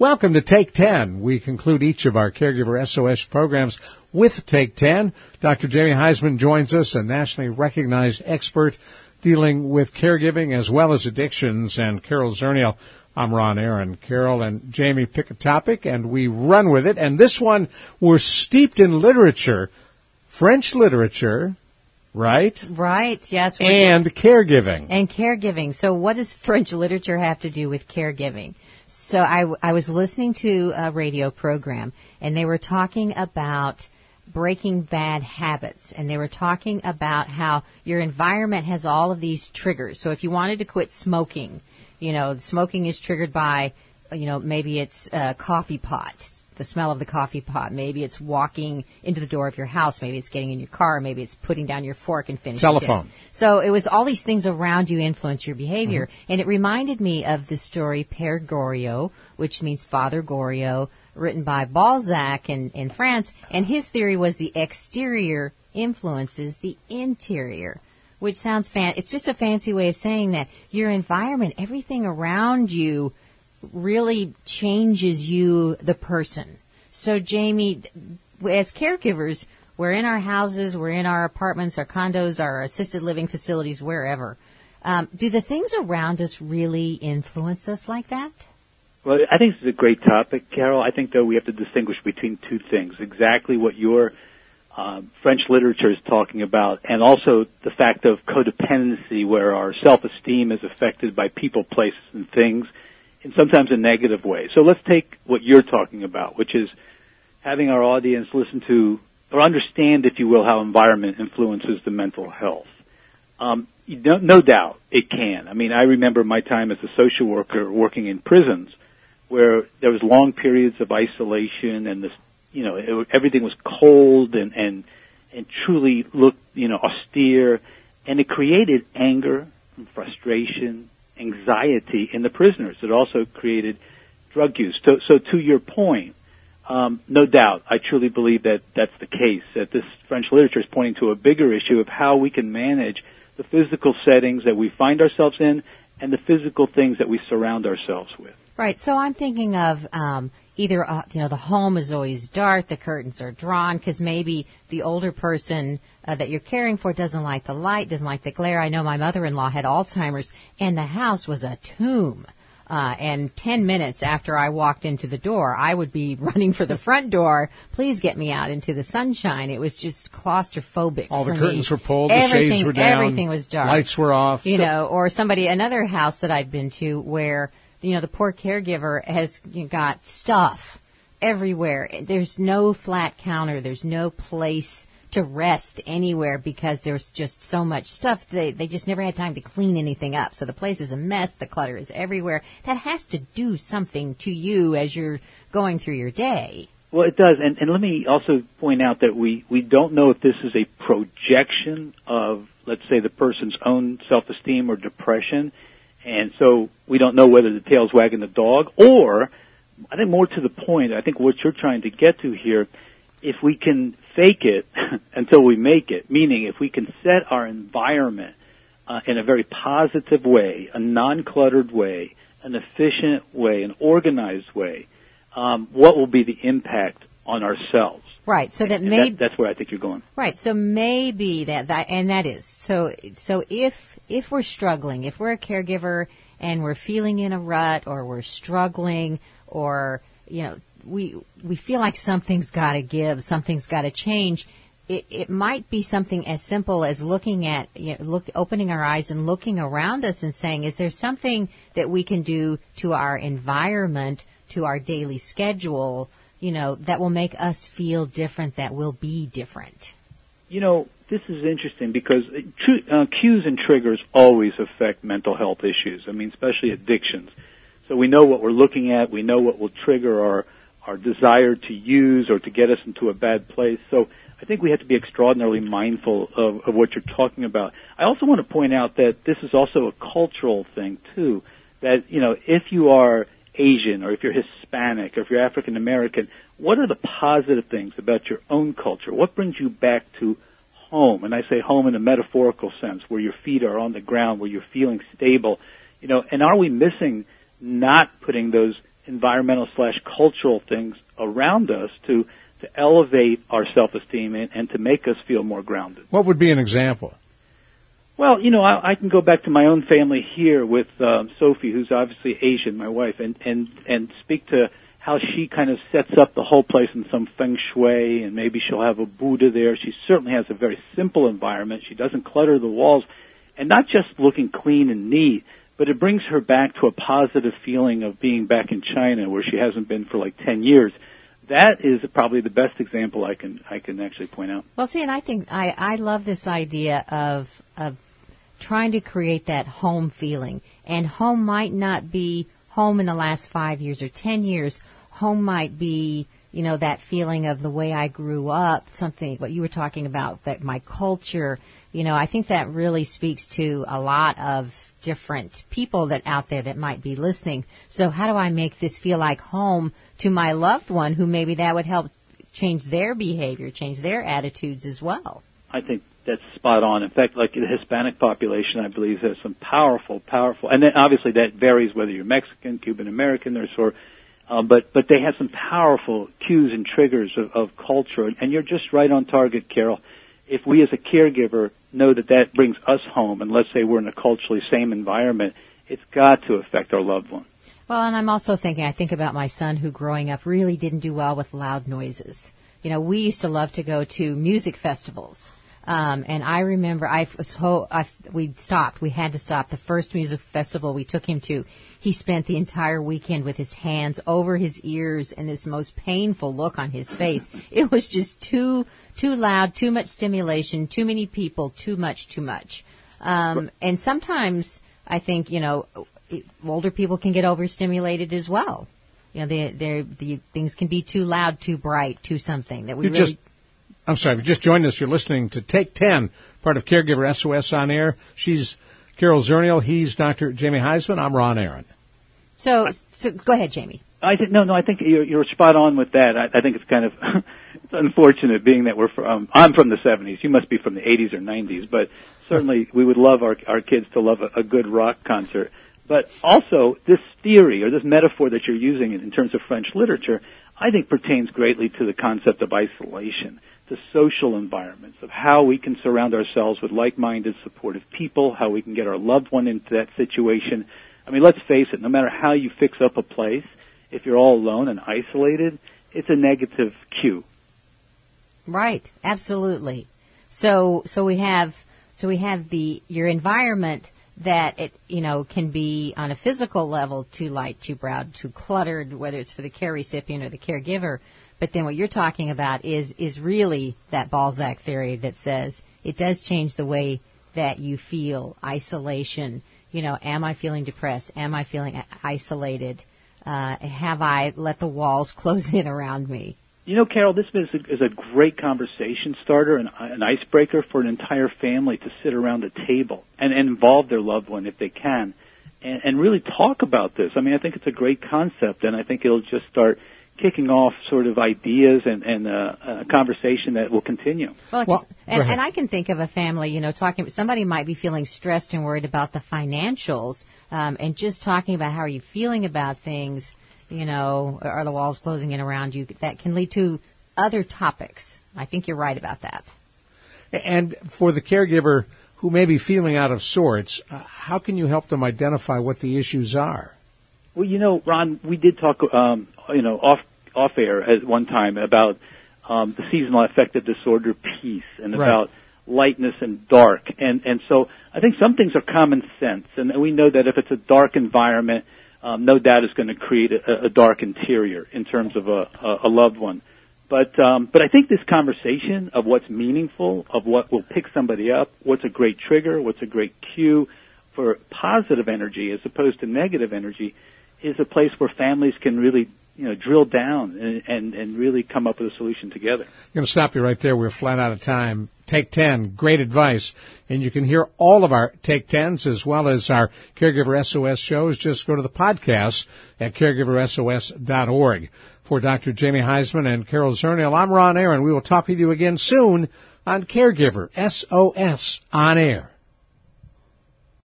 Welcome to Take 10. We conclude each of our Caregiver SOS programs with Take 10. Dr. Jamie Huysman joins us, a nationally recognized expert dealing with caregiving as well as addictions. And Carol Zernial, I'm Ron Aaron. Carol and Jamie pick a topic and we run with it. And this one, we're steeped in literature, French literature, right? Right, yes. And caregiving. And caregiving. So what does French literature have to do with caregiving? So I, I was listening to a radio program and they were talking about breaking bad habits and they were talking about how your environment has all of these triggers. So if you wanted to quit smoking, you know, smoking is triggered by, you know, maybe it's a coffee pot the smell of the coffee pot. Maybe it's walking into the door of your house. Maybe it's getting in your car. Maybe it's putting down your fork and finishing. Telephone. So it was all these things around you influence your behavior, mm-hmm. and it reminded me of the story Père Goriot, which means Father Goriot, written by Balzac in, in France, and his theory was the exterior influences the interior which sounds fan. It's just a fancy way of saying that your environment, everything around you, really changes you, the person. So, Jamie, as caregivers, we're in our houses, we're in our apartments, our condos, our assisted living facilities, wherever. Um, do the things around us really influence us like that? Well, I think this is a great topic, Carol. I think, though, we have to distinguish between two things. Exactly what your uh, French literature is talking about, and also the fact of codependency, where our self-esteem is affected by people, places, and things in sometimes a negative way. So let's take what you're talking about, which is having our audience listen to or understand, if you will, how environment influences the mental health. Um, no doubt it can. I mean, I remember my time as a social worker working in prisons where there was long periods of isolation and this, you know, it, everything was cold and, and, and truly looked, you know, austere and it created anger and frustration anxiety in the prisoners. It also created drug use. So, so to your point, um, no doubt, I truly believe that that's the case. That this French literature is pointing to a bigger issue of how we can manage the physical settings that we find ourselves in and the physical things that we surround ourselves with. Right. So I'm thinking of um, either uh, you know the home is always dark, the curtains are drawn because maybe the older person uh, that you're caring for doesn't like the light, doesn't like the glare. I know my mother-in-law had Alzheimer's, and the house was a tomb. Uh, and 10 minutes after I walked into the door, I would be running for the front door. Please get me out into the sunshine. It was just claustrophobic. All the me. curtains were pulled, everything, the shades were down. Everything was dark. Lights were off. You know, or somebody, another house that I'd been to where you know, the poor caregiver has got stuff everywhere. There's no flat counter. There's no place to rest anywhere because there's just so much stuff. They they just never had time to clean anything up. So the place is a mess. The clutter is everywhere. That has to do something to you as you're going through your day. Well, it does, and, and let me also point out that we we don't know if this is a projection of, let's say, the person's own self-esteem or depression and so we don't know whether the tail's wagging the dog or, I think more to the point, I think what you're trying to get to here, if we can fake it until we make it, meaning if we can set our environment uh, in a very positive way, a non-cluttered way, an efficient way, an organized way, um, what will be the impact on ourselves? Right. So that maybe that, that's where I think you're going. Right. So maybe that, that and that is so. So if if we're struggling, if we're a caregiver and we're feeling in a rut or we're struggling or you know we we feel like something's got to give, something's got to change. It, it might be something as simple as looking at, you know, look, opening our eyes and looking around us and saying, is there something that we can do to our environment, to our daily schedule, you know, that will make us feel different, that will be different? You know, this is interesting because uh, cues and triggers always affect mental health issues. I mean, especially addictions. So we know what we're looking at. We know what will trigger our our desire to use or to get us into a bad place. So I think we have to be extraordinarily mindful of, of what you're talking about. I also want to point out that this is also a cultural thing too. That you know, if you are Asian or if you're Hispanic or if you're African American, what are the positive things about your own culture? What brings you back to home? And I say home in a metaphorical sense, where your feet are on the ground, where you're feeling stable. You know, and are we missing not putting those environmental slash cultural things around us to to elevate our self-esteem and, and to make us feel more grounded. What would be an example? Well, you know, I, I can go back to my own family here with um, Sophie, who's obviously Asian, my wife, and and and speak to how she kind of sets up the whole place in some feng shui, and maybe she'll have a Buddha there. She certainly has a very simple environment. She doesn't clutter the walls, and not just looking clean and neat, but it brings her back to a positive feeling of being back in China, where she hasn't been for like ten years that is probably the best example I can I can actually point out. Well, see, and I think I I love this idea of of trying to create that home feeling. And home might not be home in the last five years or ten years. Home might be, you know, that feeling of the way I grew up, something, what you were talking about, that my culture, you know, I think that really speaks to a lot of different people that out there that might be listening. So how do I make this feel like home to my loved one who maybe that would help change their behavior, change their attitudes as well? I think that's spot on. In fact, like the Hispanic population, I believe has some powerful, powerful, and then obviously that varies whether you're Mexican, Cuban American, or sort. Uh, but but they have some powerful cues and triggers of, of culture, and you're just right on target, Carol. If we as a caregiver know that that brings us home, and let's say we're in a culturally same environment, it's got to affect our loved one. Well, and I'm also thinking, I think about my son who growing up really didn't do well with loud noises. You know, we used to love to go to music festivals um, and I remember I was ho- I, we stopped. We had to stop. The first music festival we took him to, he spent the entire weekend with his hands over his ears and this most painful look on his face. It was just too too loud, too much stimulation, too many people, too much, too much. Um, and sometimes I think you know older people can get overstimulated as well. You know, they, they, the things can be too loud, too bright, too something that we you really just I'm sorry, if you just joined us, you're listening to Take 10, part of Caregiver SOS on air. She's Carol Zernial. He's Dr. Jamie Huysman. I'm Ron Aaron. So, so go ahead, Jamie. I think no, no. I think you're, you're spot on with that. I, I think it's kind of it's unfortunate, being that we're from. I'm from the '70s. You must be from the '80s or '90s, but certainly we would love our our kids to love a, a good rock concert. But also, this theory or this metaphor that you're using in terms of French literature, I think pertains greatly to the concept of isolation the social environments of how we can surround ourselves with like-minded, supportive people, how we can get our loved one into that situation. I mean, let's face it, no matter how you fix up a place, if you're all alone and isolated, it's a negative cue. Right, absolutely. So, so we have, so we have the, your environment that it, you know, can be on a physical level too light, too broad, too cluttered, whether it's for the care recipient or the caregiver. But then what you're talking about is is really that Balzac theory that says it does change the way that you feel isolation. You know, am I feeling depressed? Am I feeling isolated? Uh, have I let the walls close in around me? You know, Carol, this is a, is a great conversation starter and an icebreaker for an entire family to sit around a table and, and involve their loved one if they can, and, and really talk about this. I mean, I think it's a great concept, and I think it'll just start kicking off sort of ideas and, and uh, a conversation that will continue. Well, well and, and, I can think of a family, you know, talking. Somebody might be feeling stressed and worried about the financials, um, and just talking about how are you feeling about things. You know, are the walls closing in around you? That can lead to other topics. I think you're right about that. And for the caregiver who may be feeling out of sorts, uh, how can you help them identify what the issues are? Well, you know, Ron, we did talk, um, you know, off off air at one time about um, the seasonal affective disorder piece and right. about lightness and dark. And, and so I think some things are common sense. And we know that if it's a dark environment, um, no doubt it's going to create a, a, dark interior in terms of a, a, a loved one. But, um, but I think this conversation of what's meaningful, of what will pick somebody up, what's a great trigger, what's a great cue for positive energy as opposed to negative energy is a place where families can really you know, drill down and, and, and really come up with a solution together. I'm going to stop you right there. We're flat out of time. Take 10, great advice. And you can hear all of our Take 10s as well as our Caregiver SOS shows. Just go to the podcast at caregiversos.org. For Dr. Jamie Huysman and Carol Zernial, I'm Ron Aaron. We will talk with you again soon on Caregiver SOS on air.